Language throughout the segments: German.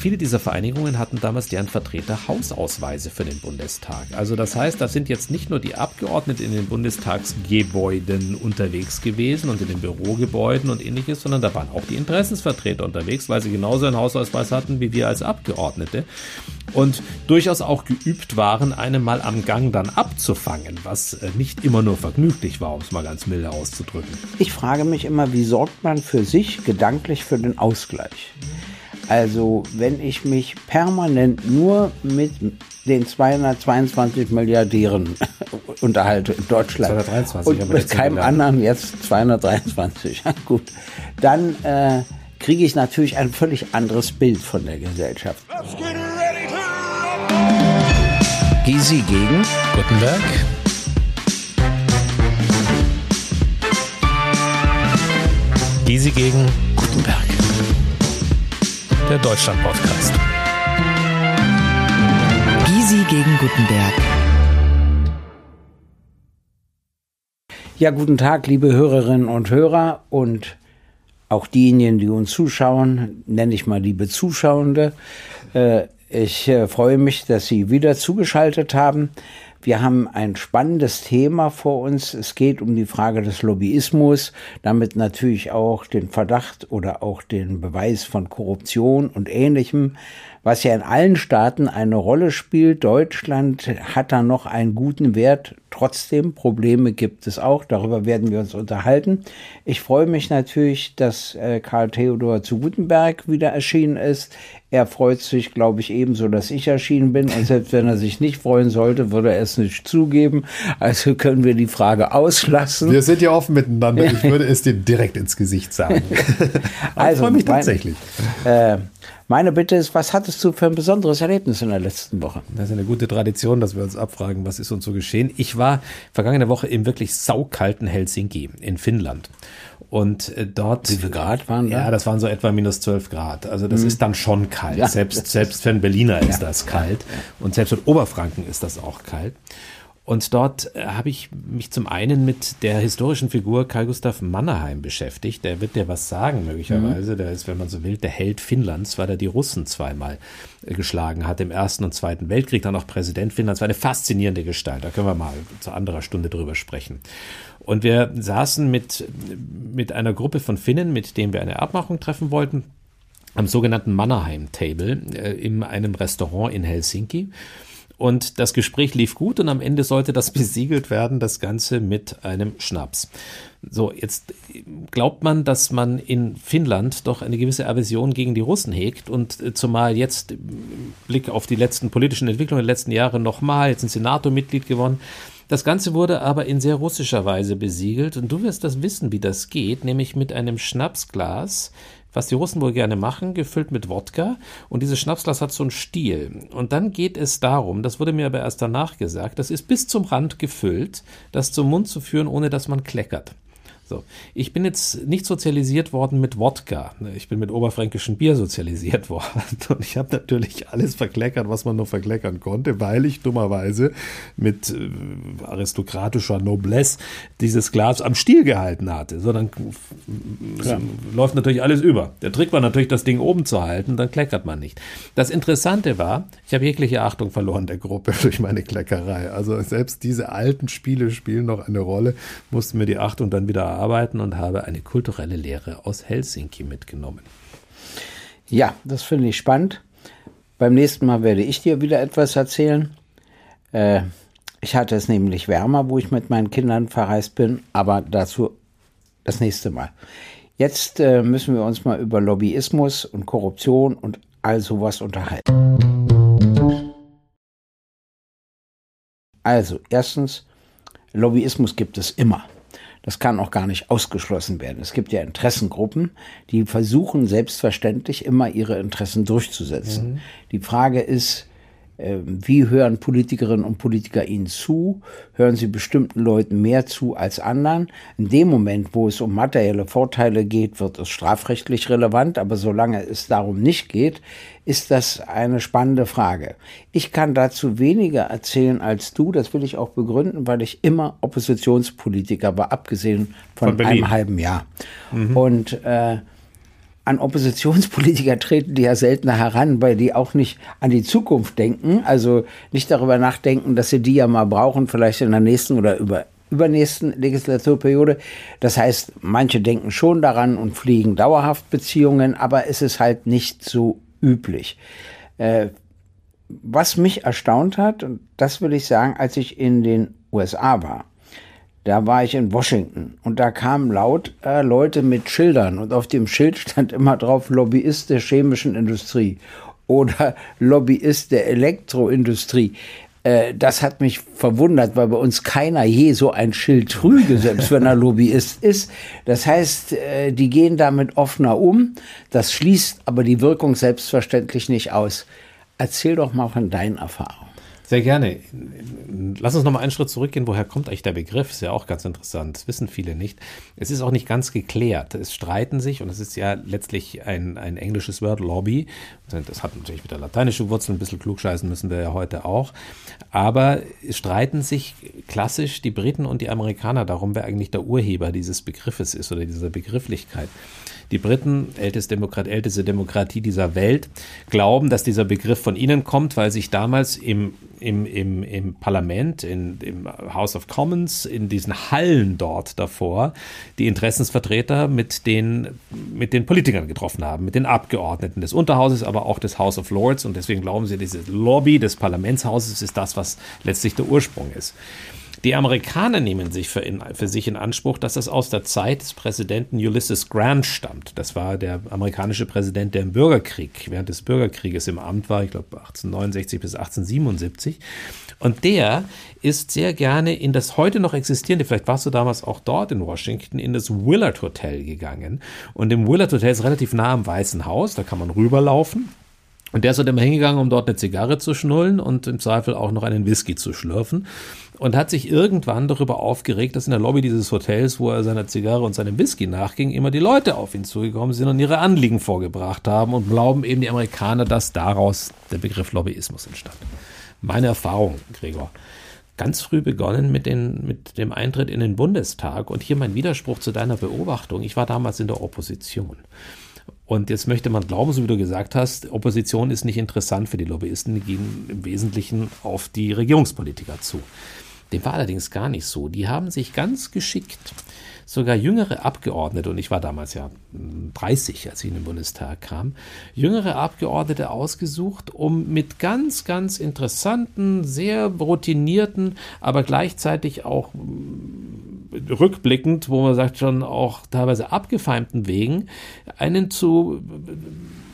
viele dieser Vereinigungen hatten damals deren Vertreter Hausausweise für den Bundestag. Also das heißt, da sind jetzt nicht nur die Abgeordneten in den Bundestagsgebäuden unterwegs gewesen und in den Bürogebäuden und ähnliches, sondern da waren auch die Interessensvertreter unterwegs, weil sie genauso einen Hausausweis hatten wie wir als Abgeordnete und durchaus auch geübt waren, einen mal am Gang dann abzufangen, was äh, nicht immer nur vergnüglich war, um es mal ganz milde auszudrücken. Ich frage mich immer, wie sorgt man für sich gedanklich für den Ausgleich? Also wenn ich mich permanent nur mit den 222 Milliardären unterhalte in Deutschland 223, und mit keinem anderen jetzt 223, gut, dann äh, kriege ich natürlich ein völlig anderes Bild von der Gesellschaft. Gysi gegen Gutenberg. Gysi gegen Gutenberg. Der Deutschland-Podcast. Gysi gegen Gutenberg. Ja, guten Tag, liebe Hörerinnen und Hörer und auch diejenigen, die uns zuschauen, nenne ich mal liebe Zuschauende. Äh, ich äh, freue mich, dass Sie wieder zugeschaltet haben. Wir haben ein spannendes Thema vor uns. Es geht um die Frage des Lobbyismus, damit natürlich auch den Verdacht oder auch den Beweis von Korruption und Ähnlichem was ja in allen Staaten eine Rolle spielt. Deutschland hat da noch einen guten Wert. Trotzdem, Probleme gibt es auch. Darüber werden wir uns unterhalten. Ich freue mich natürlich, dass äh, Karl Theodor zu Gutenberg wieder erschienen ist. Er freut sich, glaube ich, ebenso, dass ich erschienen bin. Und selbst wenn er sich nicht freuen sollte, würde er es nicht zugeben. Also können wir die Frage auslassen. Wir sind ja offen miteinander. Ich würde es dir direkt ins Gesicht sagen. also, ich freue mich tatsächlich. Äh, meine Bitte ist, was hattest du für ein besonderes Erlebnis in der letzten Woche? Das ist eine gute Tradition, dass wir uns abfragen, was ist uns so geschehen. Ich war vergangene Woche im wirklich saukalten Helsinki in Finnland. Und äh, dort. Wie viel Grad waren da? Ja, das waren so etwa minus 12 Grad. Also das mhm. ist dann schon kalt. Ja, selbst, selbst für einen Berliner ist das kalt. Und selbst in Oberfranken ist das auch kalt. Und dort äh, habe ich mich zum einen mit der historischen Figur Karl Gustav Mannerheim beschäftigt. Der wird dir was sagen, möglicherweise. Mhm. Der ist, wenn man so will, der Held Finnlands, weil er die Russen zweimal äh, geschlagen hat im Ersten und Zweiten Weltkrieg, dann auch Präsident Finnlands. War eine faszinierende Gestalt. Da können wir mal zu anderer Stunde drüber sprechen. Und wir saßen mit, mit einer Gruppe von Finnen, mit denen wir eine Abmachung treffen wollten, am sogenannten Mannerheim Table äh, in einem Restaurant in Helsinki. Und das Gespräch lief gut und am Ende sollte das besiegelt werden, das Ganze mit einem Schnaps. So, jetzt glaubt man, dass man in Finnland doch eine gewisse Aversion gegen die Russen hegt und äh, zumal jetzt Blick auf die letzten politischen Entwicklungen der letzten Jahre nochmal, jetzt sind sie NATO-Mitglied geworden. Das Ganze wurde aber in sehr russischer Weise besiegelt und du wirst das wissen, wie das geht, nämlich mit einem Schnapsglas was die Russen wohl gerne machen, gefüllt mit Wodka. Und dieses Schnapsglas hat so einen Stiel. Und dann geht es darum, das wurde mir aber erst danach gesagt, das ist bis zum Rand gefüllt, das zum Mund zu führen, ohne dass man kleckert. So. Ich bin jetzt nicht sozialisiert worden mit Wodka. Ich bin mit oberfränkischem Bier sozialisiert worden. Und ich habe natürlich alles verkleckert, was man nur verkleckern konnte, weil ich dummerweise mit äh, aristokratischer Noblesse dieses Glas am Stiel gehalten hatte. So, dann ja. läuft natürlich alles über. Der Trick war natürlich, das Ding oben zu halten, dann kleckert man nicht. Das Interessante war, ich habe jegliche Achtung verloren der Gruppe durch meine Kleckerei. Also selbst diese alten Spiele spielen noch eine Rolle, mussten mir die Achtung dann wieder arbeiten und habe eine kulturelle Lehre aus Helsinki mitgenommen. Ja, das finde ich spannend. Beim nächsten Mal werde ich dir wieder etwas erzählen. Äh, ich hatte es nämlich wärmer, wo ich mit meinen Kindern verreist bin, aber dazu das nächste Mal. Jetzt äh, müssen wir uns mal über Lobbyismus und Korruption und all sowas unterhalten. Also, erstens, Lobbyismus gibt es immer. Das kann auch gar nicht ausgeschlossen werden. Es gibt ja Interessengruppen, die versuchen selbstverständlich immer ihre Interessen durchzusetzen. Mhm. Die Frage ist, wie hören Politikerinnen und Politiker ihnen zu? Hören sie bestimmten Leuten mehr zu als anderen? In dem Moment, wo es um materielle Vorteile geht, wird es strafrechtlich relevant, aber solange es darum nicht geht, ist das eine spannende Frage. Ich kann dazu weniger erzählen als du, das will ich auch begründen, weil ich immer Oppositionspolitiker war, abgesehen von, von einem halben Jahr. Mhm. Und äh, an Oppositionspolitiker treten die ja seltener heran, weil die auch nicht an die Zukunft denken, also nicht darüber nachdenken, dass sie die ja mal brauchen, vielleicht in der nächsten oder über übernächsten Legislaturperiode. Das heißt, manche denken schon daran und fliegen dauerhaft Beziehungen, aber es ist halt nicht so üblich. Äh, was mich erstaunt hat, und das will ich sagen, als ich in den USA war, da war ich in Washington und da kamen laut äh, Leute mit Schildern und auf dem Schild stand immer drauf Lobbyist der chemischen Industrie oder Lobbyist der Elektroindustrie. Äh, das hat mich verwundert, weil bei uns keiner je so ein Schild trüge, selbst wenn er Lobbyist ist. Das heißt, äh, die gehen damit offener um. Das schließt aber die Wirkung selbstverständlich nicht aus. Erzähl doch mal von deinen Erfahrungen. Sehr gerne. Lass uns noch mal einen Schritt zurückgehen. Woher kommt eigentlich der Begriff? Ist ja auch ganz interessant. Das wissen viele nicht. Es ist auch nicht ganz geklärt. Es streiten sich, und es ist ja letztlich ein, ein englisches Wort, Lobby. Das hat natürlich wieder lateinische Wurzeln. Ein bisschen klugscheißen müssen wir ja heute auch. Aber es streiten sich klassisch die Briten und die Amerikaner darum, wer eigentlich der Urheber dieses Begriffes ist oder dieser Begrifflichkeit. Die Briten, älteste, Demokrat, älteste Demokratie dieser Welt, glauben, dass dieser Begriff von ihnen kommt, weil sich damals im, im, im, im Parlament, in, im House of Commons, in diesen Hallen dort davor, die Interessensvertreter mit den, mit den Politikern getroffen haben, mit den Abgeordneten des Unterhauses, aber auch des House of Lords. Und deswegen glauben sie, diese Lobby des Parlamentshauses ist das, was letztlich der Ursprung ist. Die Amerikaner nehmen sich für, in, für, sich in Anspruch, dass das aus der Zeit des Präsidenten Ulysses Grant stammt. Das war der amerikanische Präsident, der im Bürgerkrieg, während des Bürgerkrieges im Amt war, ich glaube 1869 bis 1877. Und der ist sehr gerne in das heute noch existierende, vielleicht warst du damals auch dort in Washington, in das Willard Hotel gegangen. Und im Willard Hotel ist relativ nah am Weißen Haus, da kann man rüberlaufen. Und der ist halt immer hingegangen, um dort eine Zigarre zu schnullen und im Zweifel auch noch einen Whisky zu schlürfen und hat sich irgendwann darüber aufgeregt, dass in der Lobby dieses Hotels, wo er seiner Zigarre und seinem Whisky nachging, immer die Leute auf ihn zugekommen sind und ihre Anliegen vorgebracht haben und glauben eben die Amerikaner, dass daraus der Begriff Lobbyismus entstand. Meine Erfahrung, Gregor. Ganz früh begonnen mit, den, mit dem Eintritt in den Bundestag und hier mein Widerspruch zu deiner Beobachtung. Ich war damals in der Opposition. Und jetzt möchte man glauben, so wie du gesagt hast, Opposition ist nicht interessant für die Lobbyisten, die gehen im Wesentlichen auf die Regierungspolitiker zu. Dem war allerdings gar nicht so. Die haben sich ganz geschickt sogar jüngere Abgeordnete, und ich war damals ja 30, als ich in den Bundestag kam, jüngere Abgeordnete ausgesucht, um mit ganz, ganz interessanten, sehr routinierten, aber gleichzeitig auch mm, rückblickend, wo man sagt, schon auch teilweise abgefeimten Wegen, einen zu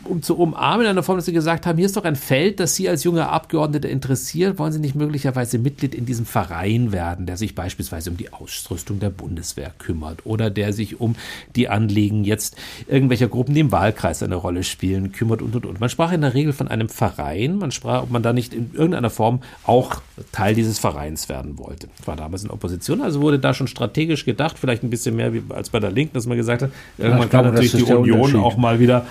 um zu umarmen in einer Form, dass Sie gesagt haben, hier ist doch ein Feld, das Sie als junger Abgeordneter interessiert. Wollen Sie nicht möglicherweise Mitglied in diesem Verein werden, der sich beispielsweise um die Ausrüstung der Bundeswehr kümmert oder der sich um die Anliegen jetzt irgendwelcher Gruppen, die im Wahlkreis eine Rolle spielen, kümmert und und und. Man sprach in der Regel von einem Verein. Man sprach, ob man da nicht in irgendeiner Form auch Teil dieses Vereins werden wollte. Ich war damals in Opposition, also wurde da schon strategisch gedacht, vielleicht ein bisschen mehr wie als bei der Linken, dass man gesagt hat, irgendwann kann natürlich die Union auch mal wieder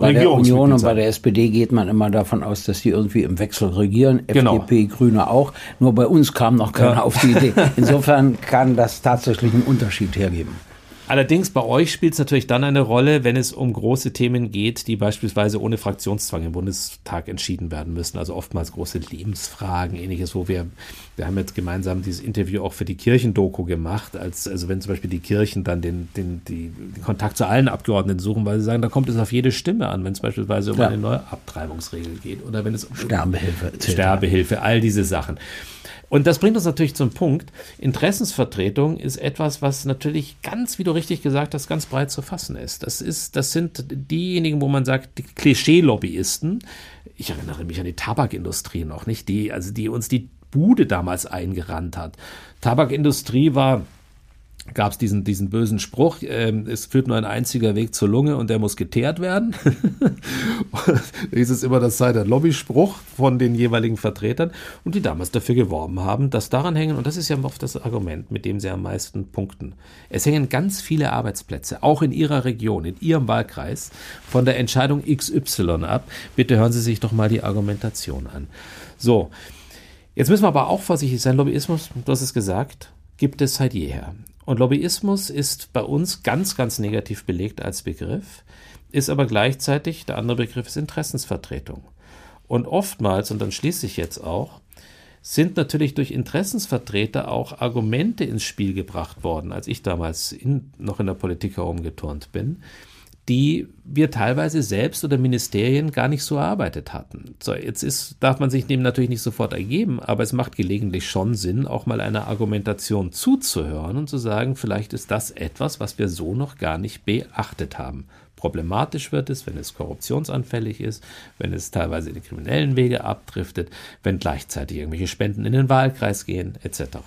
Regierung Union und bei der SPD geht man immer davon aus, dass die irgendwie im Wechsel regieren. Genau. FDP, Grüne auch. Nur bei uns kam noch keiner ja. auf die Idee. Insofern kann das tatsächlich einen Unterschied hergeben. Allerdings bei euch spielt es natürlich dann eine Rolle, wenn es um große Themen geht, die beispielsweise ohne Fraktionszwang im Bundestag entschieden werden müssen. Also oftmals große Lebensfragen, ähnliches, wo wir, wir haben jetzt gemeinsam dieses Interview auch für die Kirchendoku gemacht, als, also wenn zum Beispiel die Kirchen dann den, den, die, den Kontakt zu allen Abgeordneten suchen, weil sie sagen, da kommt es auf jede Stimme an, wenn es beispielsweise um ja. eine neue Abtreibungsregel geht oder wenn es um Sterbehilfe, Sterbehilfe, all diese Sachen. Und das bringt uns natürlich zum Punkt, Interessensvertretung ist etwas, was natürlich ganz, wie du richtig gesagt hast, ganz breit zu fassen ist. Das ist, das sind diejenigen, wo man sagt, die Klischee-Lobbyisten. Ich erinnere mich an die Tabakindustrie noch, nicht? Die, also die uns die Bude damals eingerannt hat. Tabakindustrie war gab es diesen, diesen bösen Spruch, äh, es führt nur ein einziger Weg zur Lunge und der muss geteert werden. hieß es immer, das sei der Lobbyspruch von den jeweiligen Vertretern und die damals dafür geworben haben, dass daran hängen, und das ist ja oft das Argument, mit dem sie am meisten punkten. Es hängen ganz viele Arbeitsplätze, auch in ihrer Region, in ihrem Wahlkreis, von der Entscheidung XY ab. Bitte hören Sie sich doch mal die Argumentation an. So. Jetzt müssen wir aber auch vorsichtig sein. Lobbyismus, du hast es gesagt, gibt es seit jeher. Und Lobbyismus ist bei uns ganz, ganz negativ belegt als Begriff. ist aber gleichzeitig, der andere Begriff ist Interessensvertretung. Und oftmals, und dann schließe ich jetzt auch, sind natürlich durch Interessensvertreter auch Argumente ins Spiel gebracht worden, als ich damals in, noch in der Politik herumgeturnt bin, die wir teilweise selbst oder Ministerien gar nicht so erarbeitet hatten. So, jetzt ist, darf man sich dem natürlich nicht sofort ergeben, aber es macht gelegentlich schon Sinn, auch mal einer Argumentation zuzuhören und zu sagen, vielleicht ist das etwas, was wir so noch gar nicht beachtet haben. Problematisch wird es, wenn es korruptionsanfällig ist, wenn es teilweise in die kriminellen Wege abdriftet, wenn gleichzeitig irgendwelche Spenden in den Wahlkreis gehen, etc.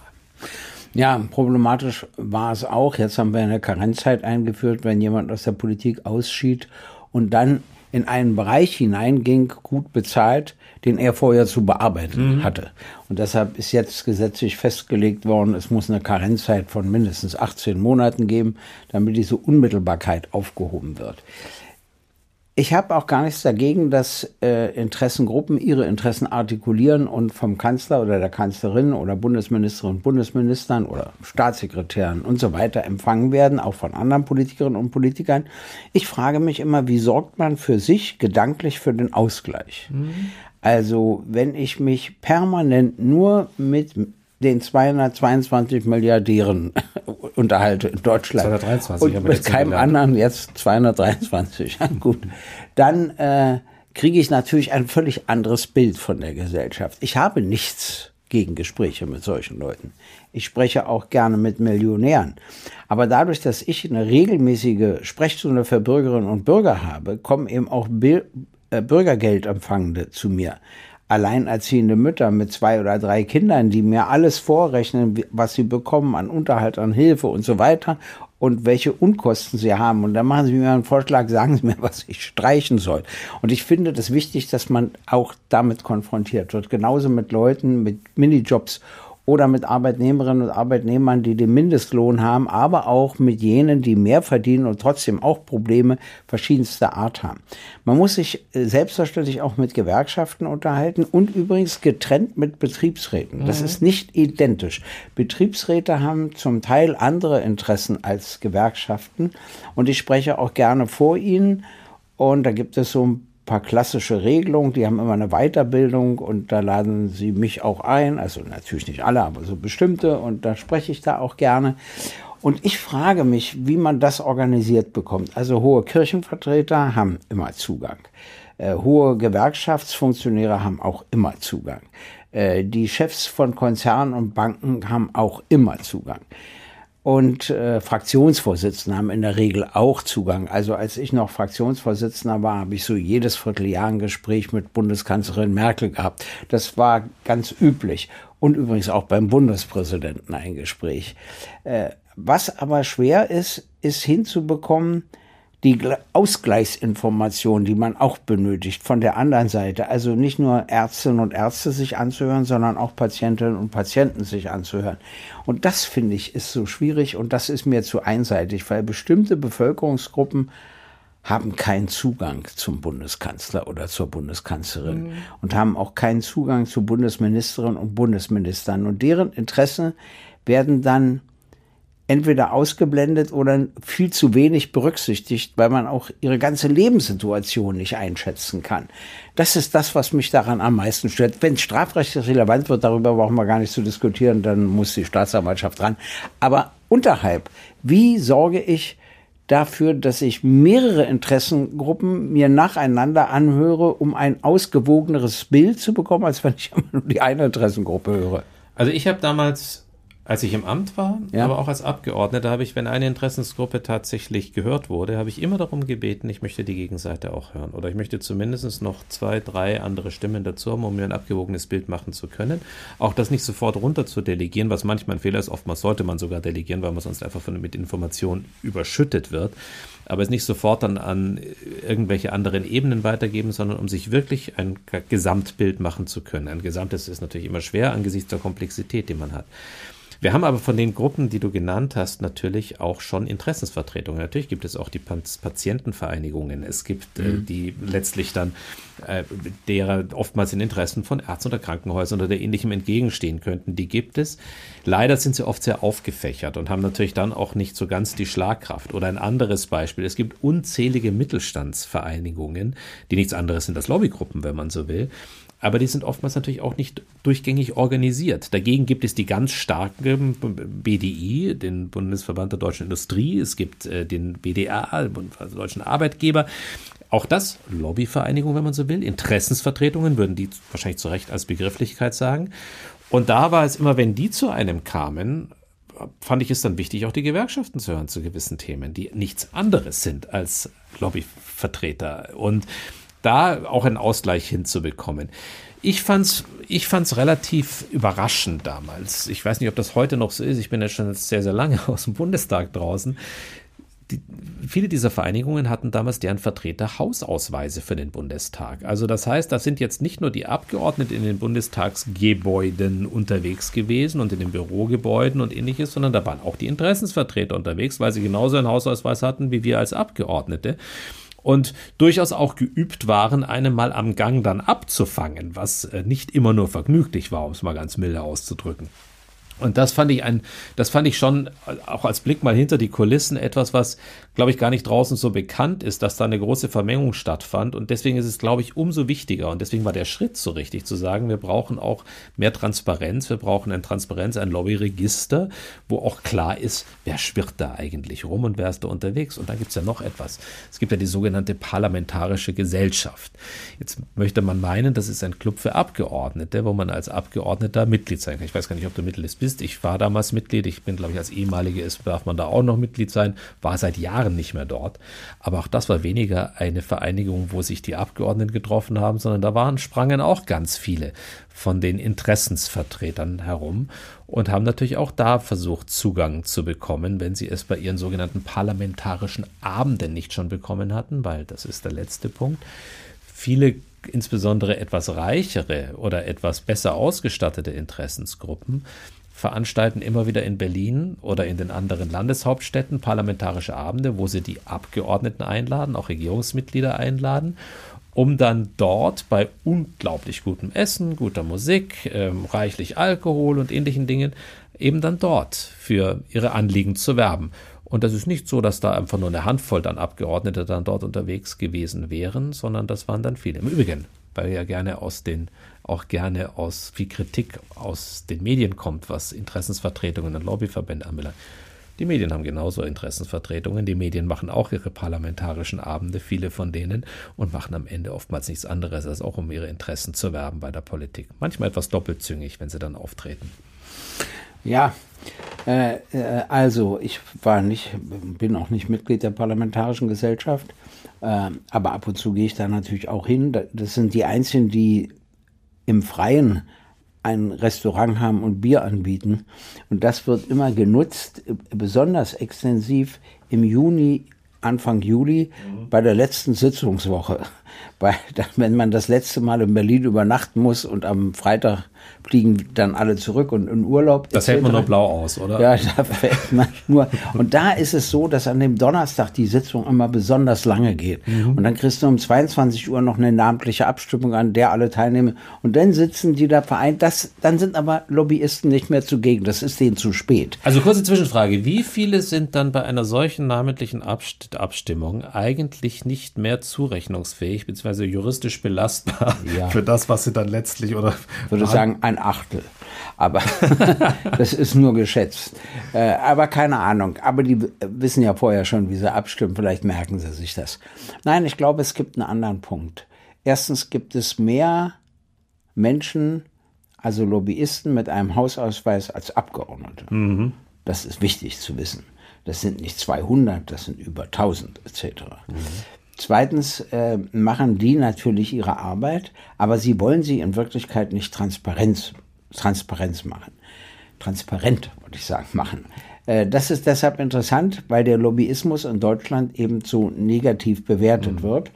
Ja, problematisch war es auch. Jetzt haben wir eine Karenzzeit eingeführt, wenn jemand aus der Politik ausschied und dann in einen Bereich hineinging, gut bezahlt, den er vorher zu bearbeiten mhm. hatte. Und deshalb ist jetzt gesetzlich festgelegt worden, es muss eine Karenzzeit von mindestens 18 Monaten geben, damit diese Unmittelbarkeit aufgehoben wird. Ich habe auch gar nichts dagegen, dass äh, Interessengruppen ihre Interessen artikulieren und vom Kanzler oder der Kanzlerin oder Bundesministerinnen und Bundesministern oder Staatssekretären und so weiter empfangen werden, auch von anderen Politikerinnen und Politikern. Ich frage mich immer, wie sorgt man für sich gedanklich für den Ausgleich? Mhm. Also wenn ich mich permanent nur mit den 222 Milliardären unterhalte in Deutschland 223, und mit keinem anderen jetzt 223, ja, gut, dann äh, kriege ich natürlich ein völlig anderes Bild von der Gesellschaft. Ich habe nichts gegen Gespräche mit solchen Leuten. Ich spreche auch gerne mit Millionären. Aber dadurch, dass ich eine regelmäßige Sprechstunde für Bürgerinnen und Bürger habe, kommen eben auch äh, Bürgergeldempfangende zu mir. Alleinerziehende Mütter mit zwei oder drei Kindern, die mir alles vorrechnen, was sie bekommen an Unterhalt, an Hilfe und so weiter und welche Unkosten sie haben. Und dann machen sie mir einen Vorschlag, sagen sie mir, was ich streichen soll. Und ich finde das wichtig, dass man auch damit konfrontiert wird. Genauso mit Leuten mit Minijobs oder mit Arbeitnehmerinnen und Arbeitnehmern, die den Mindestlohn haben, aber auch mit jenen, die mehr verdienen und trotzdem auch Probleme verschiedenster Art haben. Man muss sich äh, selbstverständlich auch mit Gewerkschaften unterhalten und übrigens getrennt mit Betriebsräten. Das mhm. ist nicht identisch. Betriebsräte haben zum Teil andere Interessen als Gewerkschaften und ich spreche auch gerne vor ihnen. Und da gibt es so ein paar klassische Regelungen, die haben immer eine Weiterbildung und da laden sie mich auch ein, also natürlich nicht alle, aber so bestimmte und da spreche ich da auch gerne. Und ich frage mich, wie man das organisiert bekommt. Also hohe Kirchenvertreter haben immer Zugang. Äh, hohe Gewerkschaftsfunktionäre haben auch immer Zugang. Äh, die Chefs von Konzernen und Banken haben auch immer Zugang und äh, Fraktionsvorsitzende haben in der Regel auch Zugang. Also als ich noch Fraktionsvorsitzender war, habe ich so jedes Vierteljahr ein Gespräch mit Bundeskanzlerin Merkel gehabt. Das war ganz üblich. Und übrigens auch beim Bundespräsidenten ein Gespräch. Äh, was aber schwer ist, ist hinzubekommen, die Ausgleichsinformation, die man auch benötigt von der anderen Seite. Also nicht nur Ärztinnen und Ärzte sich anzuhören, sondern auch Patientinnen und Patienten sich anzuhören. Und das finde ich ist so schwierig und das ist mir zu einseitig, weil bestimmte Bevölkerungsgruppen haben keinen Zugang zum Bundeskanzler oder zur Bundeskanzlerin mhm. und haben auch keinen Zugang zu Bundesministerinnen und Bundesministern. Und deren Interessen werden dann entweder ausgeblendet oder viel zu wenig berücksichtigt, weil man auch ihre ganze Lebenssituation nicht einschätzen kann. Das ist das, was mich daran am meisten stört. Wenn strafrechtlich relevant wird, darüber brauchen wir gar nicht zu diskutieren, dann muss die Staatsanwaltschaft ran. Aber unterhalb, wie sorge ich dafür, dass ich mehrere Interessengruppen mir nacheinander anhöre, um ein ausgewogeneres Bild zu bekommen, als wenn ich immer nur die eine Interessengruppe höre? Also ich habe damals als ich im Amt war, ja. aber auch als Abgeordneter, habe ich, wenn eine Interessensgruppe tatsächlich gehört wurde, habe ich immer darum gebeten, ich möchte die Gegenseite auch hören. Oder ich möchte zumindest noch zwei, drei andere Stimmen dazu haben, um mir ein abgewogenes Bild machen zu können. Auch das nicht sofort runter zu delegieren, was manchmal ein Fehler ist. Oftmals sollte man sogar delegieren, weil man sonst einfach von, mit Informationen überschüttet wird. Aber es nicht sofort dann an irgendwelche anderen Ebenen weitergeben, sondern um sich wirklich ein Gesamtbild machen zu können. Ein Gesamtes ist natürlich immer schwer angesichts der Komplexität, die man hat. Wir haben aber von den Gruppen, die du genannt hast, natürlich auch schon Interessensvertretungen. Natürlich gibt es auch die Patientenvereinigungen. Es gibt äh, mhm. die letztlich dann äh, derer oftmals den Interessen von Ärzten oder Krankenhäusern oder ähnlichem entgegenstehen könnten. Die gibt es. Leider sind sie oft sehr aufgefächert und haben natürlich dann auch nicht so ganz die Schlagkraft. Oder ein anderes Beispiel. Es gibt unzählige Mittelstandsvereinigungen, die nichts anderes sind als Lobbygruppen, wenn man so will aber die sind oftmals natürlich auch nicht durchgängig organisiert. Dagegen gibt es die ganz starken BDI, den Bundesverband der deutschen Industrie, es gibt äh, den BDA, den Bund der deutschen Arbeitgeber. Auch das Lobbyvereinigung, wenn man so will, Interessensvertretungen würden die wahrscheinlich zu Recht als Begrifflichkeit sagen. Und da war es immer, wenn die zu einem kamen, fand ich es dann wichtig, auch die Gewerkschaften zu hören zu gewissen Themen, die nichts anderes sind als Lobbyvertreter. Und da auch einen Ausgleich hinzubekommen. Ich fand's, ich fand's relativ überraschend damals. Ich weiß nicht, ob das heute noch so ist. Ich bin ja schon sehr, sehr lange aus dem Bundestag draußen. Die, viele dieser Vereinigungen hatten damals deren Vertreter Hausausweise für den Bundestag. Also das heißt, da sind jetzt nicht nur die Abgeordneten in den Bundestagsgebäuden unterwegs gewesen und in den Bürogebäuden und ähnliches, sondern da waren auch die Interessensvertreter unterwegs, weil sie genauso einen Hausausweis hatten wie wir als Abgeordnete und durchaus auch geübt waren, einen mal am Gang dann abzufangen, was äh, nicht immer nur vergnüglich war, um es mal ganz milde auszudrücken. Und das fand ich ein, das fand ich schon auch als Blick mal hinter die Kulissen etwas, was, glaube ich, gar nicht draußen so bekannt ist, dass da eine große Vermengung stattfand. Und deswegen ist es, glaube ich, umso wichtiger. Und deswegen war der Schritt so richtig zu sagen, wir brauchen auch mehr Transparenz. Wir brauchen ein Transparenz, ein Lobbyregister, wo auch klar ist, wer schwirrt da eigentlich rum und wer ist da unterwegs. Und dann gibt es ja noch etwas. Es gibt ja die sogenannte parlamentarische Gesellschaft. Jetzt möchte man meinen, das ist ein Club für Abgeordnete, wo man als Abgeordneter Mitglied sein kann. Ich weiß gar nicht, ob du Mitglied bist. Ich war damals Mitglied. Ich bin, glaube ich, als ehemalige darf man da auch noch Mitglied sein. War seit Jahren nicht mehr dort. Aber auch das war weniger eine Vereinigung, wo sich die Abgeordneten getroffen haben, sondern da waren, sprangen auch ganz viele von den Interessensvertretern herum und haben natürlich auch da versucht, Zugang zu bekommen, wenn sie es bei ihren sogenannten parlamentarischen Abenden nicht schon bekommen hatten, weil das ist der letzte Punkt. Viele insbesondere etwas reichere oder etwas besser ausgestattete Interessensgruppen veranstalten immer wieder in Berlin oder in den anderen Landeshauptstädten parlamentarische Abende, wo sie die Abgeordneten einladen, auch Regierungsmitglieder einladen, um dann dort bei unglaublich gutem Essen, guter Musik, ähm, reichlich Alkohol und ähnlichen Dingen eben dann dort für ihre Anliegen zu werben. Und das ist nicht so, dass da einfach nur eine Handvoll dann Abgeordnete dann dort unterwegs gewesen wären, sondern das waren dann viele. Im Übrigen, weil ja gerne aus den auch gerne aus viel Kritik aus den Medien kommt, was Interessensvertretungen und Lobbyverbände anbelangt. Die Medien haben genauso Interessensvertretungen. Die Medien machen auch ihre parlamentarischen Abende, viele von denen, und machen am Ende oftmals nichts anderes, als auch um ihre Interessen zu werben bei der Politik. Manchmal etwas doppelzüngig, wenn sie dann auftreten. Ja, äh, äh also ich war nicht, bin auch nicht Mitglied der Parlamentarischen Gesellschaft, aber ab und zu gehe ich da natürlich auch hin. Das sind die Einzigen, die im Freien ein Restaurant haben und Bier anbieten. Und das wird immer genutzt, besonders extensiv im Juni, Anfang Juli, bei der letzten Sitzungswoche. Weil, wenn man das letzte Mal in Berlin übernachten muss und am Freitag fliegen dann alle zurück und in Urlaub. Das hält man noch blau aus, oder? Ja, da fällt man nur. Und da ist es so, dass an dem Donnerstag die Sitzung immer besonders lange geht. Mhm. Und dann kriegst du um 22 Uhr noch eine namentliche Abstimmung an, der alle teilnehmen. Und dann sitzen die da vereint. Das, dann sind aber Lobbyisten nicht mehr zugegen. Das ist denen zu spät. Also kurze Zwischenfrage. Wie viele sind dann bei einer solchen namentlichen Abstimmung eigentlich nicht mehr zurechnungsfähig bzw. juristisch belastbar ja. für das, was sie dann letztlich oder. Ich würde sagen, ein Achtel. Aber das ist nur geschätzt. Äh, aber keine Ahnung. Aber die wissen ja vorher schon, wie sie abstimmen. Vielleicht merken sie sich das. Nein, ich glaube, es gibt einen anderen Punkt. Erstens gibt es mehr Menschen, also Lobbyisten mit einem Hausausweis als Abgeordnete. Mhm. Das ist wichtig zu wissen. Das sind nicht 200, das sind über 1000 etc. Mhm. Zweitens äh, machen die natürlich ihre Arbeit, aber sie wollen sie in Wirklichkeit nicht Transparenz, Transparenz machen. Transparent, würde ich sagen, machen. Äh, das ist deshalb interessant, weil der Lobbyismus in Deutschland eben so negativ bewertet mhm. wird.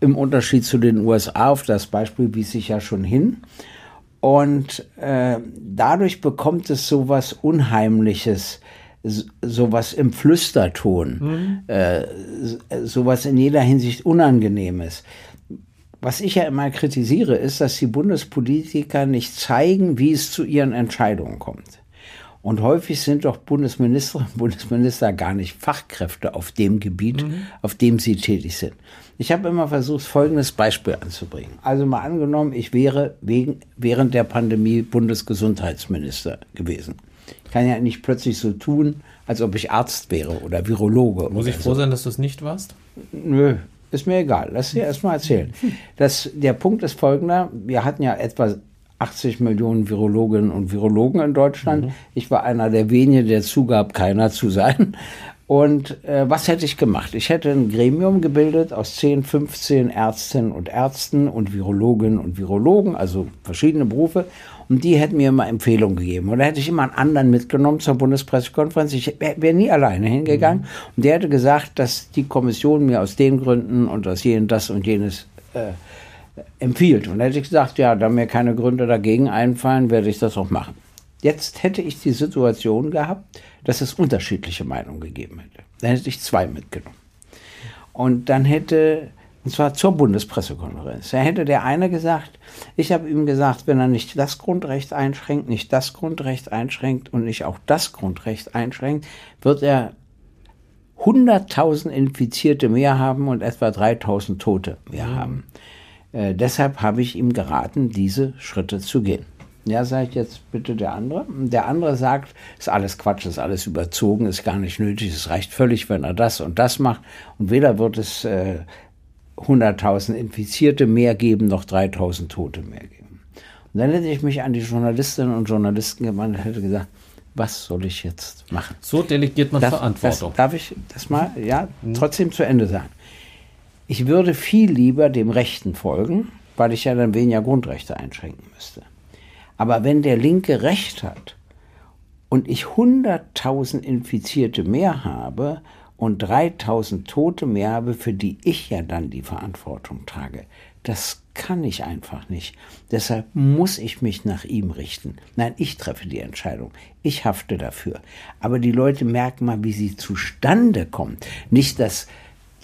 Im Unterschied zu den USA, auf das Beispiel wies sich ja schon hin. Und äh, dadurch bekommt es so was Unheimliches, sowas im Flüsterton, mhm. äh, sowas in jeder Hinsicht Unangenehmes. Was ich ja immer kritisiere, ist, dass die Bundespolitiker nicht zeigen, wie es zu ihren Entscheidungen kommt. Und häufig sind doch Bundesministerinnen und Bundesminister gar nicht Fachkräfte auf dem Gebiet, mhm. auf dem sie tätig sind. Ich habe immer versucht, folgendes Beispiel anzubringen. Also mal angenommen, ich wäre wegen, während der Pandemie Bundesgesundheitsminister gewesen. Ich kann ja nicht plötzlich so tun, als ob ich Arzt wäre oder Virologe. Muss oder ich froh so. sein, dass du es nicht warst? Nö, ist mir egal. Lass dir erst mal erzählen. Das, der Punkt ist folgender. Wir hatten ja etwa 80 Millionen Virologinnen und Virologen in Deutschland. Mhm. Ich war einer der wenigen, der zugab, keiner zu sein. Und äh, was hätte ich gemacht? Ich hätte ein Gremium gebildet aus 10, 15 Ärztinnen und Ärzten und Virologinnen und Virologen, also verschiedene Berufe. Und die hätten mir immer Empfehlungen gegeben. Und da hätte ich immer einen anderen mitgenommen zur Bundespressekonferenz. Ich wäre nie alleine hingegangen. Mhm. Und der hätte gesagt, dass die Kommission mir aus den Gründen und aus jenen das und jenes äh, empfiehlt. Und da hätte ich gesagt, ja, da mir keine Gründe dagegen einfallen, werde ich das auch machen. Jetzt hätte ich die Situation gehabt, dass es unterschiedliche Meinungen gegeben hätte. Dann hätte ich zwei mitgenommen. Und dann hätte, und zwar zur Bundespressekonferenz, da hätte der eine gesagt, ich habe ihm gesagt, wenn er nicht das Grundrecht einschränkt, nicht das Grundrecht einschränkt und nicht auch das Grundrecht einschränkt, wird er 100.000 Infizierte mehr haben und etwa 3.000 Tote mehr mhm. haben. Äh, deshalb habe ich ihm geraten, diese Schritte zu gehen. Ja, sage ich jetzt bitte der andere. Der andere sagt, ist alles Quatsch, ist alles überzogen, ist gar nicht nötig, es reicht völlig, wenn er das und das macht. Und weder wird es äh, 100.000 Infizierte mehr geben, noch 3.000 Tote mehr geben. Und dann hätte ich mich an die Journalistinnen und Journalisten gewandt und hätte gesagt, was soll ich jetzt machen? So delegiert man das, Verantwortung. Das, darf ich das mal, ja, mhm. trotzdem zu Ende sagen? Ich würde viel lieber dem Rechten folgen, weil ich ja dann weniger Grundrechte einschränken müsste. Aber wenn der Linke recht hat und ich 100.000 Infizierte mehr habe und 3.000 Tote mehr habe, für die ich ja dann die Verantwortung trage, das kann ich einfach nicht. Deshalb muss ich mich nach ihm richten. Nein, ich treffe die Entscheidung. Ich hafte dafür. Aber die Leute merken mal, wie sie zustande kommt. Nicht, dass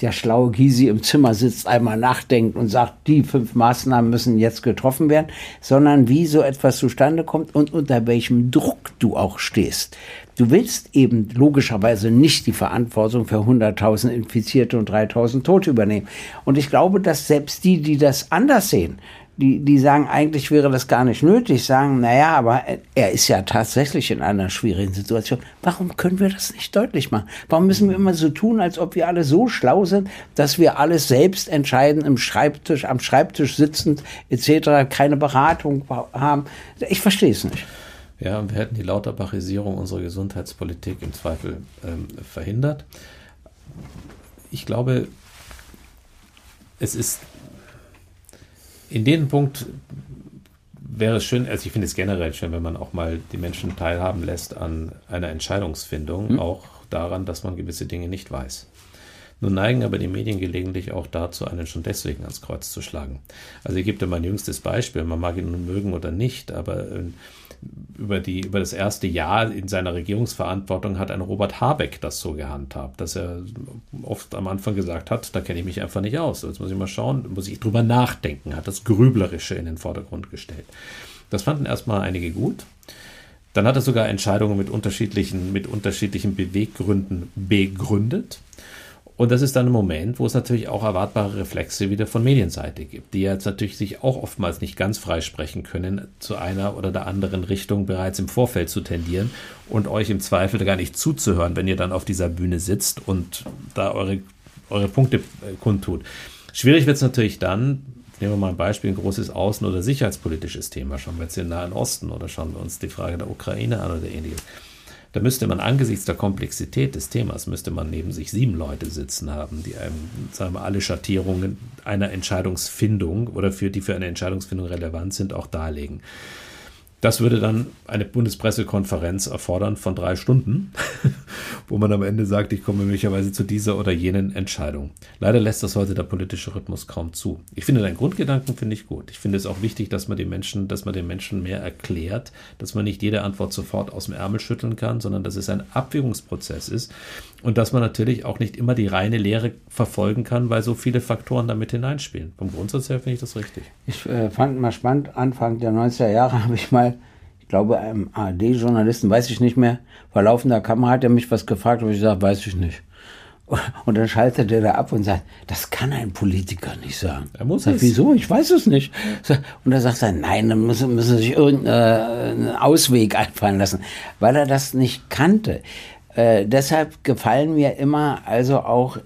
der schlaue Gysi im Zimmer sitzt, einmal nachdenkt und sagt, die fünf Maßnahmen müssen jetzt getroffen werden, sondern wie so etwas zustande kommt und unter welchem Druck du auch stehst. Du willst eben logischerweise nicht die Verantwortung für 100.000 Infizierte und 3.000 Tote übernehmen. Und ich glaube, dass selbst die, die das anders sehen, die, die sagen, eigentlich wäre das gar nicht nötig, sagen, naja, aber er ist ja tatsächlich in einer schwierigen Situation. Warum können wir das nicht deutlich machen? Warum müssen wir immer so tun, als ob wir alle so schlau sind, dass wir alles selbst entscheiden, im Schreibtisch, am Schreibtisch sitzend etc., keine Beratung haben? Ich verstehe es nicht. Ja, wir hätten die Lauterbachisierung unserer Gesundheitspolitik im Zweifel ähm, verhindert. Ich glaube, es ist in dem Punkt wäre es schön, also ich finde es generell schön, wenn man auch mal die Menschen teilhaben lässt an einer Entscheidungsfindung, mhm. auch daran, dass man gewisse Dinge nicht weiß. Nun neigen aber die Medien gelegentlich auch dazu, einen schon deswegen ans Kreuz zu schlagen. Also ich gebe dir mein jüngstes Beispiel, man mag ihn nun mögen oder nicht, aber äh, über, die, über das erste Jahr in seiner Regierungsverantwortung hat ein Robert Habeck das so gehandhabt, dass er oft am Anfang gesagt hat, da kenne ich mich einfach nicht aus. Jetzt muss ich mal schauen, muss ich drüber nachdenken, hat das Grüblerische in den Vordergrund gestellt. Das fanden erstmal einige gut. Dann hat er sogar Entscheidungen mit unterschiedlichen, mit unterschiedlichen Beweggründen begründet. Und das ist dann ein Moment, wo es natürlich auch erwartbare Reflexe wieder von Medienseite gibt, die jetzt natürlich sich auch oftmals nicht ganz freisprechen können, zu einer oder der anderen Richtung bereits im Vorfeld zu tendieren und euch im Zweifel gar nicht zuzuhören, wenn ihr dann auf dieser Bühne sitzt und da eure, eure Punkte äh, kundtut. Schwierig wird es natürlich dann, nehmen wir mal ein Beispiel, ein großes außen- oder sicherheitspolitisches Thema. Schauen wir jetzt den Nahen Osten oder schauen wir uns die Frage der Ukraine an oder ähnliches. Da müsste man angesichts der Komplexität des Themas, müsste man neben sich sieben Leute sitzen haben, die einem, sagen wir, alle Schattierungen einer Entscheidungsfindung oder für die für eine Entscheidungsfindung relevant sind, auch darlegen. Das würde dann eine Bundespressekonferenz erfordern von drei Stunden, wo man am Ende sagt, ich komme möglicherweise zu dieser oder jenen Entscheidung. Leider lässt das heute der politische Rhythmus kaum zu. Ich finde deinen Grundgedanken finde ich gut. Ich finde es auch wichtig, dass man den Menschen, dass man den Menschen mehr erklärt, dass man nicht jede Antwort sofort aus dem Ärmel schütteln kann, sondern dass es ein Abwägungsprozess ist und dass man natürlich auch nicht immer die reine Lehre verfolgen kann, weil so viele Faktoren damit hineinspielen. Vom Grundsatz her finde ich das richtig. Ich äh, fand mal spannend, Anfang der 90er Jahre habe ich mal glaube, einem ARD-Journalisten, weiß ich nicht mehr, vor laufender Kamera hat er mich was gefragt, und ich gesagt, weiß ich nicht. Und dann schaltet er da ab und sagt, das kann ein Politiker nicht sagen. Er muss sag, es. Wieso? Ich weiß es nicht. Und da sagt er, nein, dann müssen, müssen sich irgendeinen Ausweg einfallen lassen, weil er das nicht kannte. Äh, deshalb gefallen mir immer also auch äh,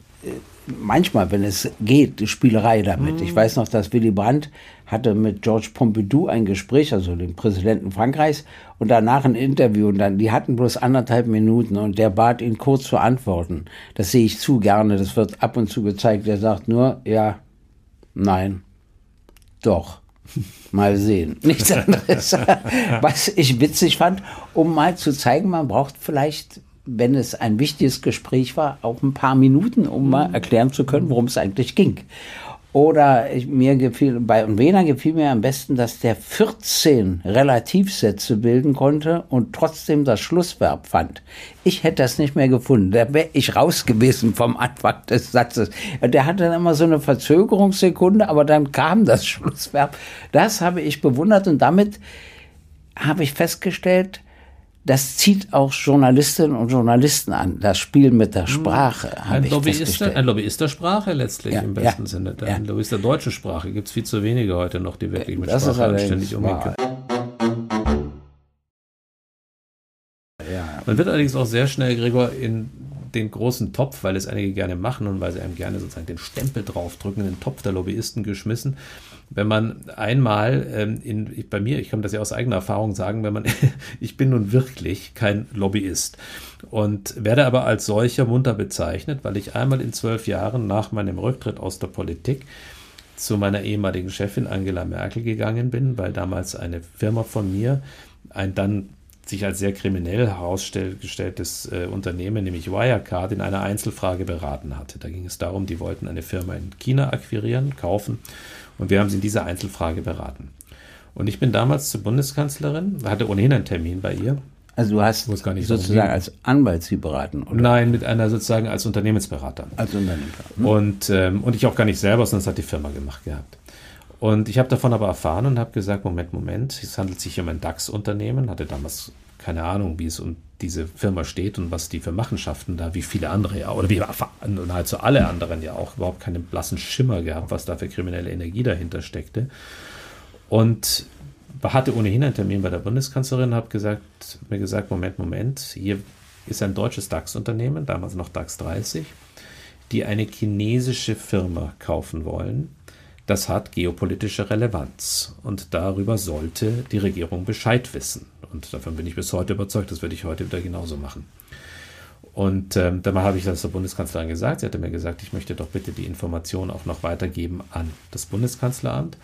manchmal, wenn es geht, Spielerei damit. Ich weiß noch, dass Willy Brandt hatte mit George Pompidou ein Gespräch, also dem Präsidenten Frankreichs, und danach ein Interview. Und dann, die hatten bloß anderthalb Minuten und der bat ihn kurz zu antworten. Das sehe ich zu gerne. Das wird ab und zu gezeigt. Der sagt nur, ja, nein, doch. Mal sehen. Nichts anderes. Was ich witzig fand, um mal zu zeigen, man braucht vielleicht wenn es ein wichtiges Gespräch war, auch ein paar Minuten, um mal erklären zu können, worum es eigentlich ging. Oder ich, mir gefiel, bei Wiener gefiel mir am besten, dass der 14 Relativsätze bilden konnte und trotzdem das Schlussverb fand. Ich hätte das nicht mehr gefunden. Da wäre ich raus gewesen vom Anfang des Satzes. Der hatte dann immer so eine Verzögerungssekunde, aber dann kam das Schlussverb. Das habe ich bewundert und damit habe ich festgestellt, das zieht auch Journalistinnen und Journalisten an, das Spiel mit der Sprache. Ein Lobbyist, ein Lobbyist der Sprache letztlich ja, im besten ja, Sinne. Ein ja. Lobbyist der deutschen Sprache gibt es viel zu wenige heute noch, die wirklich mit das Sprache anständig umgehen können. Man wird allerdings auch sehr schnell, Gregor, in den großen Topf, weil es einige gerne machen und weil sie einem gerne sozusagen den Stempel draufdrücken, in den Topf der Lobbyisten geschmissen wenn man einmal ähm, in, bei mir, ich kann das ja aus eigener Erfahrung sagen, wenn man, ich bin nun wirklich kein Lobbyist und werde aber als solcher munter bezeichnet, weil ich einmal in zwölf Jahren nach meinem Rücktritt aus der Politik zu meiner ehemaligen Chefin Angela Merkel gegangen bin, weil damals eine Firma von mir ein dann sich als sehr kriminell herausgestelltes äh, Unternehmen, nämlich Wirecard, in einer Einzelfrage beraten hatte. Da ging es darum, die wollten eine Firma in China akquirieren, kaufen und wir haben sie in dieser Einzelfrage beraten. Und ich bin damals zur Bundeskanzlerin, hatte ohnehin einen Termin bei ihr. Also du hast sozusagen als Anwalt sie beraten, oder? Nein, mit einer sozusagen als Unternehmensberater. Als Unternehmensberater. Hm. Und, ähm, und ich auch gar nicht selber, sondern es hat die Firma gemacht gehabt. Und ich habe davon aber erfahren und habe gesagt, Moment, Moment, es handelt sich um ein DAX-Unternehmen, hatte damals keine Ahnung, wie es um diese Firma steht und was die für Machenschaften da, wie viele andere ja, oder wie nahezu alle anderen ja auch überhaupt keinen blassen Schimmer gehabt, was da für kriminelle Energie dahinter steckte. Und hatte ohnehin einen Termin bei der Bundeskanzlerin, habe gesagt, mir gesagt, Moment, Moment, hier ist ein deutsches DAX-Unternehmen, damals noch DAX 30, die eine chinesische Firma kaufen wollen. Das hat geopolitische Relevanz und darüber sollte die Regierung Bescheid wissen. Und davon bin ich bis heute überzeugt, das würde ich heute wieder genauso machen. Und ähm, dann habe ich das der Bundeskanzlerin gesagt. Sie hatte mir gesagt, ich möchte doch bitte die Information auch noch weitergeben an das Bundeskanzleramt.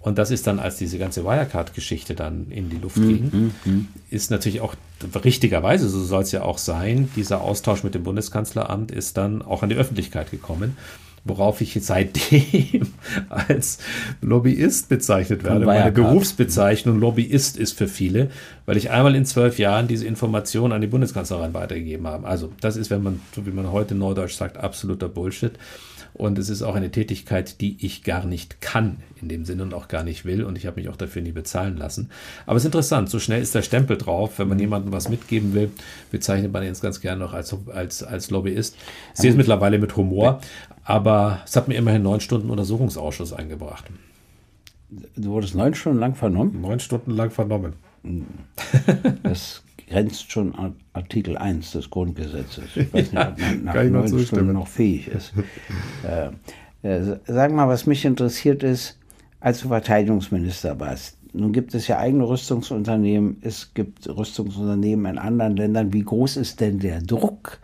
Und das ist dann, als diese ganze Wirecard-Geschichte dann in die Luft mhm, ging, mm, mm. ist natürlich auch richtigerweise, so soll es ja auch sein, dieser Austausch mit dem Bundeskanzleramt ist dann auch an die Öffentlichkeit gekommen worauf ich seitdem als Lobbyist bezeichnet werde. Meine Berufsbezeichnung Lobbyist ist für viele, weil ich einmal in zwölf Jahren diese Information an die Bundeskanzlerin weitergegeben habe. Also das ist, wenn man, so wie man heute Neudeutsch sagt, absoluter Bullshit. Und es ist auch eine Tätigkeit, die ich gar nicht kann in dem Sinne und auch gar nicht will. Und ich habe mich auch dafür nie bezahlen lassen. Aber es ist interessant, so schnell ist der Stempel drauf. Wenn man jemandem was mitgeben will, bezeichnet man ihn jetzt ganz gerne noch als, als, als Lobbyist. Ich sehe es mittlerweile mit Humor. Aber es hat mir immerhin neun Stunden Untersuchungsausschuss eingebracht. Du wurdest neun Stunden lang vernommen? Neun Stunden lang vernommen. Das grenzt schon an Artikel 1 des Grundgesetzes. Ich weiß nicht, ob man nach neun Stunden noch fähig ist. äh, äh, sag mal, was mich interessiert ist, als du Verteidigungsminister warst, nun gibt es ja eigene Rüstungsunternehmen, es gibt Rüstungsunternehmen in anderen Ländern. Wie groß ist denn der Druck,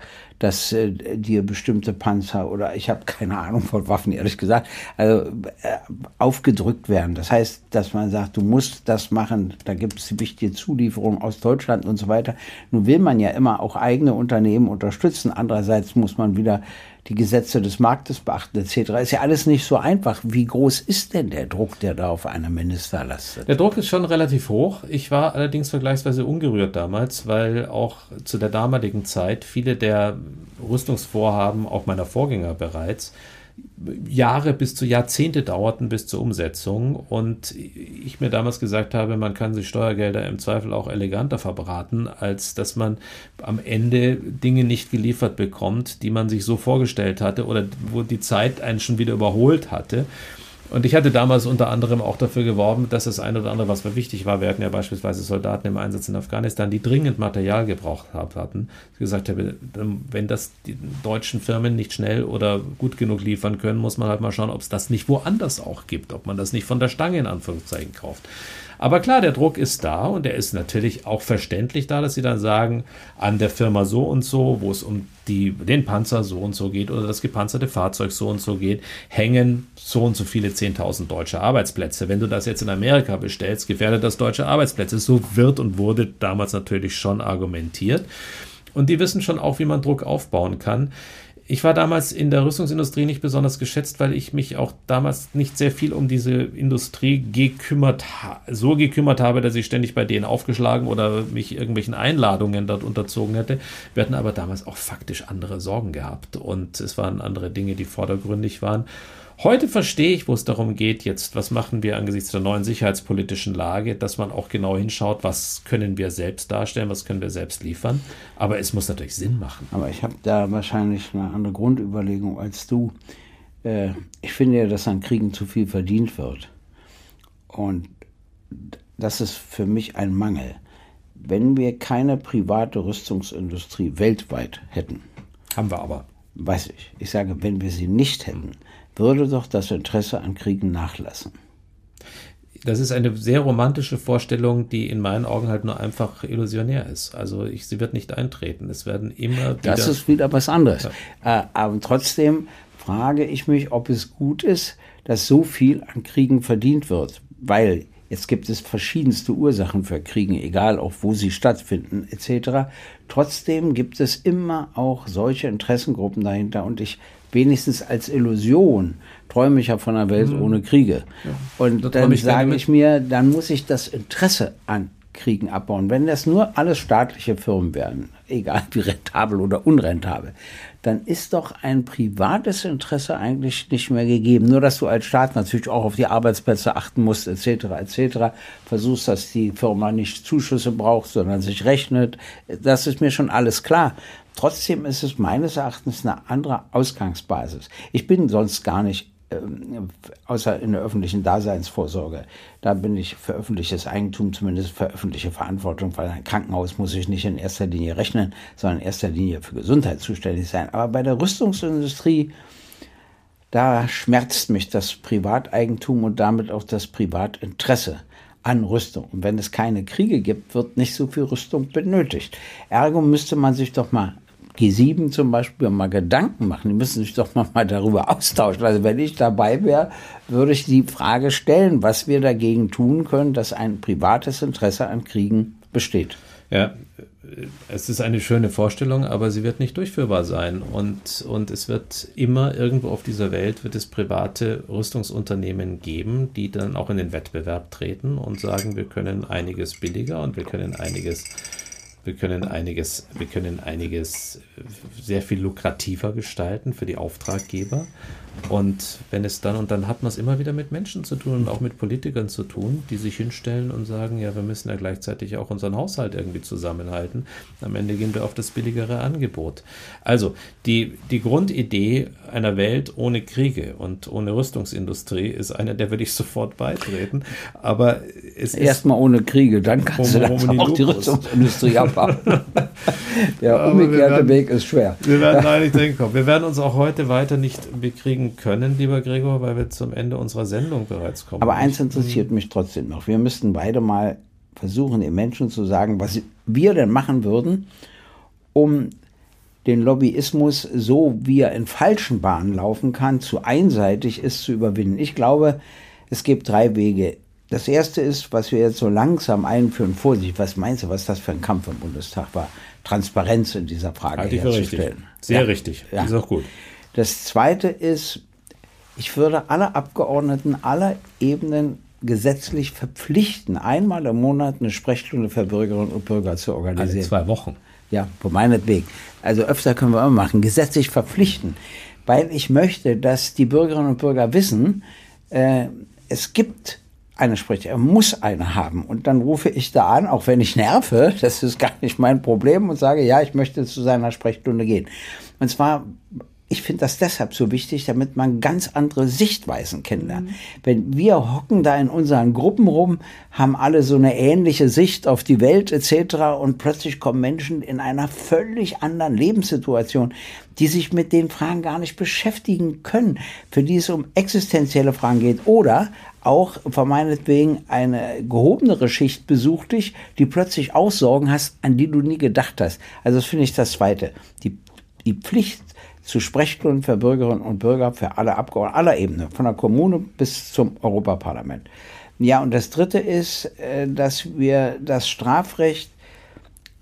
dass äh, dir bestimmte Panzer oder ich habe keine Ahnung von Waffen, ehrlich gesagt, also äh, aufgedrückt werden. Das heißt, dass man sagt, du musst das machen, da gibt es wichtige Zulieferungen aus Deutschland und so weiter. Nun will man ja immer auch eigene Unternehmen unterstützen. Andererseits muss man wieder die Gesetze des Marktes beachten etc. Ist ja alles nicht so einfach. Wie groß ist denn der Druck, der da auf einem Minister lastet? Der Druck ist schon relativ hoch. Ich war allerdings vergleichsweise ungerührt damals, weil auch zu der damaligen Zeit viele der Rüstungsvorhaben, auch meiner Vorgänger bereits, Jahre bis zu Jahrzehnte dauerten bis zur Umsetzung und ich mir damals gesagt habe, man kann sich Steuergelder im Zweifel auch eleganter verbraten, als dass man am Ende Dinge nicht geliefert bekommt, die man sich so vorgestellt hatte oder wo die Zeit einen schon wieder überholt hatte. Und ich hatte damals unter anderem auch dafür geworben, dass das eine oder andere, was mir wichtig war, wir hatten ja beispielsweise Soldaten im Einsatz in Afghanistan, die dringend Material gebraucht hatten. Ich gesagt habe, wenn das die deutschen Firmen nicht schnell oder gut genug liefern können, muss man halt mal schauen, ob es das nicht woanders auch gibt, ob man das nicht von der Stange in Anführungszeichen kauft. Aber klar, der Druck ist da und der ist natürlich auch verständlich da, dass sie dann sagen, an der Firma so und so, wo es um die, den Panzer so und so geht oder das gepanzerte Fahrzeug so und so geht, hängen so und so viele 10.000 deutsche Arbeitsplätze. Wenn du das jetzt in Amerika bestellst, gefährdet das deutsche Arbeitsplätze. So wird und wurde damals natürlich schon argumentiert. Und die wissen schon auch, wie man Druck aufbauen kann ich war damals in der Rüstungsindustrie nicht besonders geschätzt, weil ich mich auch damals nicht sehr viel um diese Industrie gekümmert, so gekümmert habe, dass ich ständig bei denen aufgeschlagen oder mich irgendwelchen Einladungen dort unterzogen hätte. Wir hatten aber damals auch faktisch andere Sorgen gehabt und es waren andere Dinge, die vordergründig waren. Heute verstehe ich, wo es darum geht, jetzt, was machen wir angesichts der neuen sicherheitspolitischen Lage, dass man auch genau hinschaut, was können wir selbst darstellen, was können wir selbst liefern. Aber es muss natürlich Sinn machen. Aber ich habe da wahrscheinlich eine andere Grundüberlegung als du. Äh, ich finde ja, dass an Kriegen zu viel verdient wird. Und das ist für mich ein Mangel. Wenn wir keine private Rüstungsindustrie weltweit hätten. Haben wir aber. Weiß ich. Ich sage, wenn wir sie nicht hätten, würde doch das Interesse an Kriegen nachlassen. Das ist eine sehr romantische Vorstellung, die in meinen Augen halt nur einfach illusionär ist. Also ich, sie wird nicht eintreten. Es werden immer wieder. Das ist wieder was anderes. Ja. Äh, aber trotzdem frage ich mich, ob es gut ist, dass so viel an Kriegen verdient wird. Weil jetzt gibt es verschiedenste Ursachen für Kriegen, egal auch wo sie stattfinden, etc. Trotzdem gibt es immer auch solche Interessengruppen dahinter. Und ich wenigstens als Illusion träume ich ja von einer Welt mhm. ohne Kriege. Ja. Und dann sage ich mir, dann muss ich das Interesse an Kriegen abbauen. Wenn das nur alles staatliche Firmen wären, egal wie rentabel oder unrentabel, dann ist doch ein privates Interesse eigentlich nicht mehr gegeben. Nur, dass du als Staat natürlich auch auf die Arbeitsplätze achten musst, etc., etc., versuchst, dass die Firma nicht Zuschüsse braucht, sondern sich rechnet. Das ist mir schon alles klar. Trotzdem ist es meines Erachtens eine andere Ausgangsbasis. Ich bin sonst gar nicht ähm, außer in der öffentlichen Daseinsvorsorge. Da bin ich für öffentliches Eigentum, zumindest für öffentliche Verantwortung, weil ein Krankenhaus muss ich nicht in erster Linie rechnen, sondern in erster Linie für Gesundheit zuständig sein. Aber bei der Rüstungsindustrie, da schmerzt mich das Privateigentum und damit auch das Privatinteresse an Rüstung. Und wenn es keine Kriege gibt, wird nicht so viel Rüstung benötigt. Ergo müsste man sich doch mal G7 zum Beispiel mal Gedanken machen. Die müssen sich doch mal darüber austauschen. Also wenn ich dabei wäre, würde ich die Frage stellen, was wir dagegen tun können, dass ein privates Interesse an Kriegen besteht. Ja, es ist eine schöne Vorstellung, aber sie wird nicht durchführbar sein. Und, und es wird immer irgendwo auf dieser Welt wird es private Rüstungsunternehmen geben, die dann auch in den Wettbewerb treten und sagen, wir können einiges billiger und wir können einiges wir können einiges, wir können einiges sehr viel lukrativer gestalten für die Auftraggeber. Und wenn es dann, und dann hat man es immer wieder mit Menschen zu tun und auch mit Politikern zu tun, die sich hinstellen und sagen, ja, wir müssen ja gleichzeitig auch unseren Haushalt irgendwie zusammenhalten. Am Ende gehen wir auf das billigere Angebot. Also die, die Grundidee einer Welt ohne Kriege und ohne Rüstungsindustrie ist eine, der würde ich sofort beitreten. Aber es ist. Erstmal ohne Kriege, dann kannst um, du um auch die Rüstungsindustrie abbauen. Der umgekehrte werden, Weg ist schwer. Wir werden eigentlich denken, wir werden uns auch heute weiter nicht bekriegen bringen können, lieber Gregor, weil wir zum Ende unserer Sendung bereits kommen. Aber eins interessiert mich trotzdem noch. Wir müssten beide mal versuchen, den Menschen zu sagen, was wir denn machen würden, um den Lobbyismus, so wie er in falschen Bahnen laufen kann, zu einseitig ist zu überwinden. Ich glaube, es gibt drei Wege. Das erste ist, was wir jetzt so langsam einführen, Vorsicht, was meinst du, was das für ein Kampf im Bundestag war? Transparenz in dieser Frage ich für richtig. herzustellen. Sehr Ja. richtig. Ja. Ist auch gut. Das zweite ist, ich würde alle Abgeordneten aller Ebenen gesetzlich verpflichten, einmal im Monat eine Sprechstunde für Bürgerinnen und Bürger zu Alle organisieren. zwei Wochen. Ja, meinetwegen. Also öfter können wir immer machen, gesetzlich verpflichten. Weil ich möchte, dass die Bürgerinnen und Bürger wissen, äh, es gibt eine Sprechstunde, er muss eine haben. Und dann rufe ich da an, auch wenn ich nerve, das ist gar nicht mein Problem, und sage, ja, ich möchte zu seiner Sprechstunde gehen. Und zwar, ich finde das deshalb so wichtig, damit man ganz andere Sichtweisen kennenlernt. Wenn wir hocken da in unseren Gruppen rum, haben alle so eine ähnliche Sicht auf die Welt etc. und plötzlich kommen Menschen in einer völlig anderen Lebenssituation, die sich mit den Fragen gar nicht beschäftigen können, für die es um existenzielle Fragen geht oder auch von meinetwegen eine gehobenere Schicht besucht dich, die plötzlich auch Sorgen hast, an die du nie gedacht hast. Also das finde ich das Zweite. Die, die Pflicht zu Sprechstunden für Bürgerinnen und Bürger, für alle Abgeordneten aller Ebenen, von der Kommune bis zum Europaparlament. Ja, und das Dritte ist, äh, dass wir das Strafrecht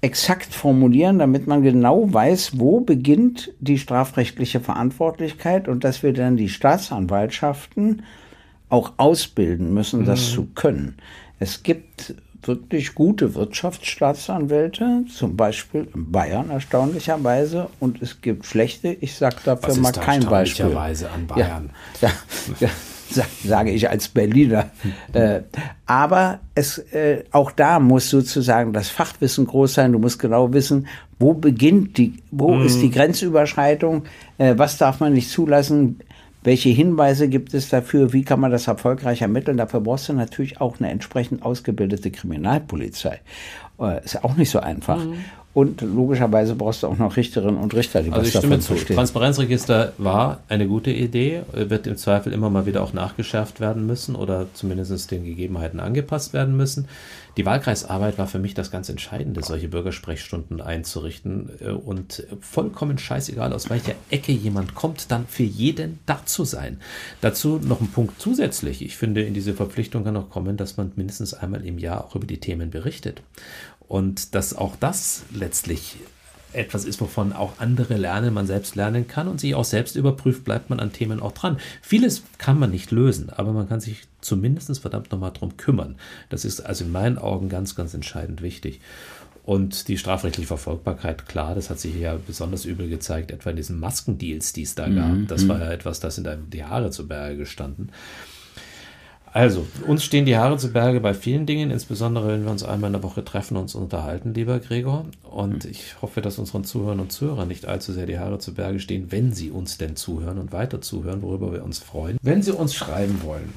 exakt formulieren, damit man genau weiß, wo beginnt die strafrechtliche Verantwortlichkeit und dass wir dann die Staatsanwaltschaften auch ausbilden müssen, das zu können. Es gibt wirklich gute Wirtschaftsstaatsanwälte, zum Beispiel in Bayern erstaunlicherweise, und es gibt schlechte, ich sage dafür Was mal da kein Beispiel. erstaunlicherweise an Bayern? Ja, ja, ja, sage ich als Berliner. Äh, aber es, äh, auch da muss sozusagen das Fachwissen groß sein. Du musst genau wissen, wo beginnt die, wo ist die Grenzüberschreitung, äh, was darf man nicht zulassen, welche Hinweise gibt es dafür, wie kann man das erfolgreich ermitteln. Dafür brauchst du natürlich auch eine entsprechend ausgebildete Kriminalpolizei. Äh, ist auch nicht so einfach. Und logischerweise brauchst du auch noch Richterinnen und Richter, die Also was ich stimme davon zu. verstehen. Transparenzregister war eine gute Idee, wird im Zweifel immer mal wieder auch nachgeschärft werden müssen oder zumindest den Gegebenheiten angepasst werden müssen. Die Wahlkreisarbeit war für mich das ganz Entscheidende, solche Bürgersprechstunden einzurichten äh, und vollkommen scheißegal, aus welcher Ecke jemand kommt, dann für jeden da zu sein. Dazu noch ein Punkt zusätzlich. Ich finde, in diese Verpflichtung kann auch kommen, dass man mindestens einmal im Jahr auch über die Themen berichtet. Und dass auch das letztlich etwas ist, wovon auch andere lernen, man selbst lernen kann und sich auch selbst überprüft, bleibt man an Themen auch dran. Vieles kann man nicht lösen, aber man kann sich zumindest verdammt nochmal drum kümmern. Das ist also in meinen Augen ganz, ganz entscheidend wichtig. Und die strafrechtliche Verfolgbarkeit, klar, das hat sich ja besonders übel gezeigt, etwa in diesen Maskendeals, die es da gab. Das war ja etwas, das einem die Haare zu Berge gestanden. Also, uns stehen die Haare zu Berge bei vielen Dingen, insbesondere wenn wir uns einmal in der Woche treffen und uns unterhalten, lieber Gregor. Und ich hoffe, dass unseren Zuhörern und Zuhörern nicht allzu sehr die Haare zu Berge stehen, wenn sie uns denn zuhören und weiter zuhören, worüber wir uns freuen. Wenn Sie uns schreiben wollen,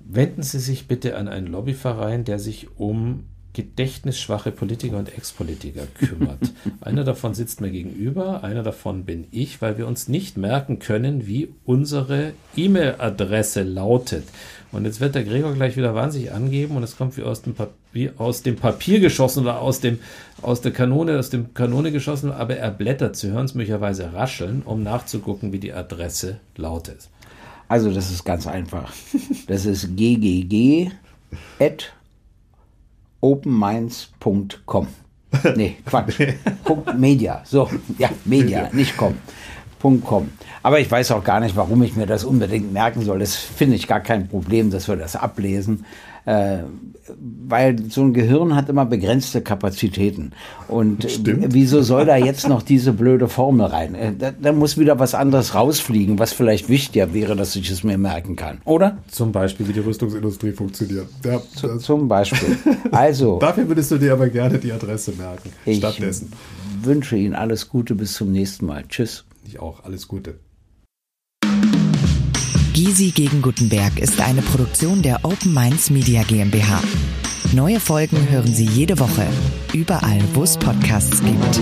wenden Sie sich bitte an einen Lobbyverein, der sich um gedächtnisschwache Politiker und Ex-Politiker kümmert. einer davon sitzt mir gegenüber, einer davon bin ich, weil wir uns nicht merken können, wie unsere E-Mail-Adresse lautet. Und jetzt wird der Gregor gleich wieder wahnsinnig angeben und es kommt wie aus dem Papier, aus dem Papier geschossen oder aus dem, aus der Kanone, aus dem Kanone geschossen, aber er blättert, Sie hören es möglicherweise rascheln, um nachzugucken, wie die Adresse lautet. Also das ist ganz einfach. Das ist ggg at openminds.com. Nee, Quatsch. Punkt Media. So, ja, Media, nicht com. Punkt .com. Aber ich weiß auch gar nicht, warum ich mir das unbedingt merken soll. Das finde ich gar kein Problem, dass wir das ablesen. Äh, weil so ein Gehirn hat immer begrenzte Kapazitäten. Und äh, wieso soll da jetzt noch diese blöde Formel rein? Äh, da, da muss wieder was anderes rausfliegen, was vielleicht wichtiger wäre, dass ich es mir merken kann. Oder? Zum Beispiel, wie die Rüstungsindustrie funktioniert. Ja, Z zum Beispiel. Also, dafür würdest du dir aber gerne die Adresse merken. ich stattdessen. wünsche Ihnen alles Gute. Bis zum nächsten Mal. Tschüss. Ich auch. Alles Gute. Gysi gegen Gutenberg ist eine Produktion der Open Minds Media GmbH. Neue Folgen hören Sie jede Woche, überall, wo es Podcasts gibt.